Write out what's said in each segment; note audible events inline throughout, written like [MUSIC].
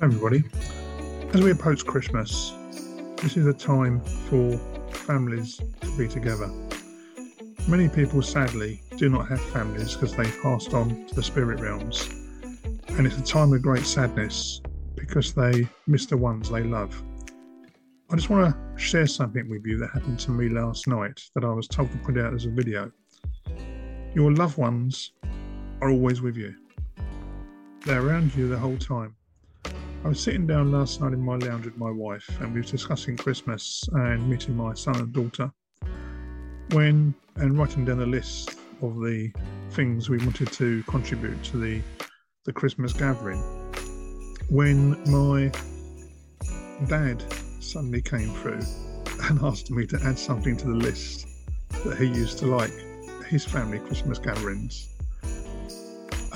everybody. As we approach Christmas, this is a time for families to be together. Many people, sadly, do not have families because they've passed on to the spirit realms, and it's a time of great sadness because they miss the ones they love. I just want to share something with you that happened to me last night that I was told to put out as a video. Your loved ones are always with you. They're around you the whole time. I was sitting down last night in my lounge with my wife, and we were discussing Christmas and meeting my son and daughter. When and writing down a list of the things we wanted to contribute to the the Christmas gathering. When my dad suddenly came through and [LAUGHS] asked me to add something to the list that he used to like his family Christmas gatherings.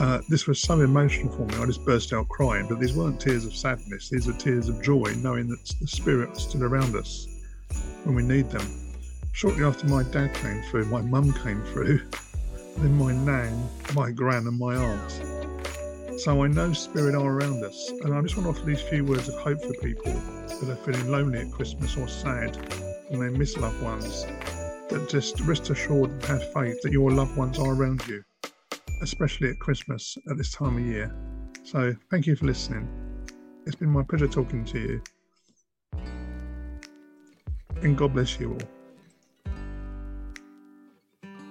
Uh, this was so emotional for me. I just burst out crying. But these weren't tears of sadness. These are tears of joy, knowing that the Spirit still around us when we need them. Shortly after my dad came through, my mum came through, [LAUGHS] then my nan, my gran, and my aunt. So I know Spirit are around us, and I just want to offer these few words of hope for people that are feeling lonely at Christmas or sad and they miss loved ones. That just rest assured and have faith that your loved ones are around you especially at Christmas at this time of year. So, thank you for listening. It's been my pleasure talking to you. And God bless you all.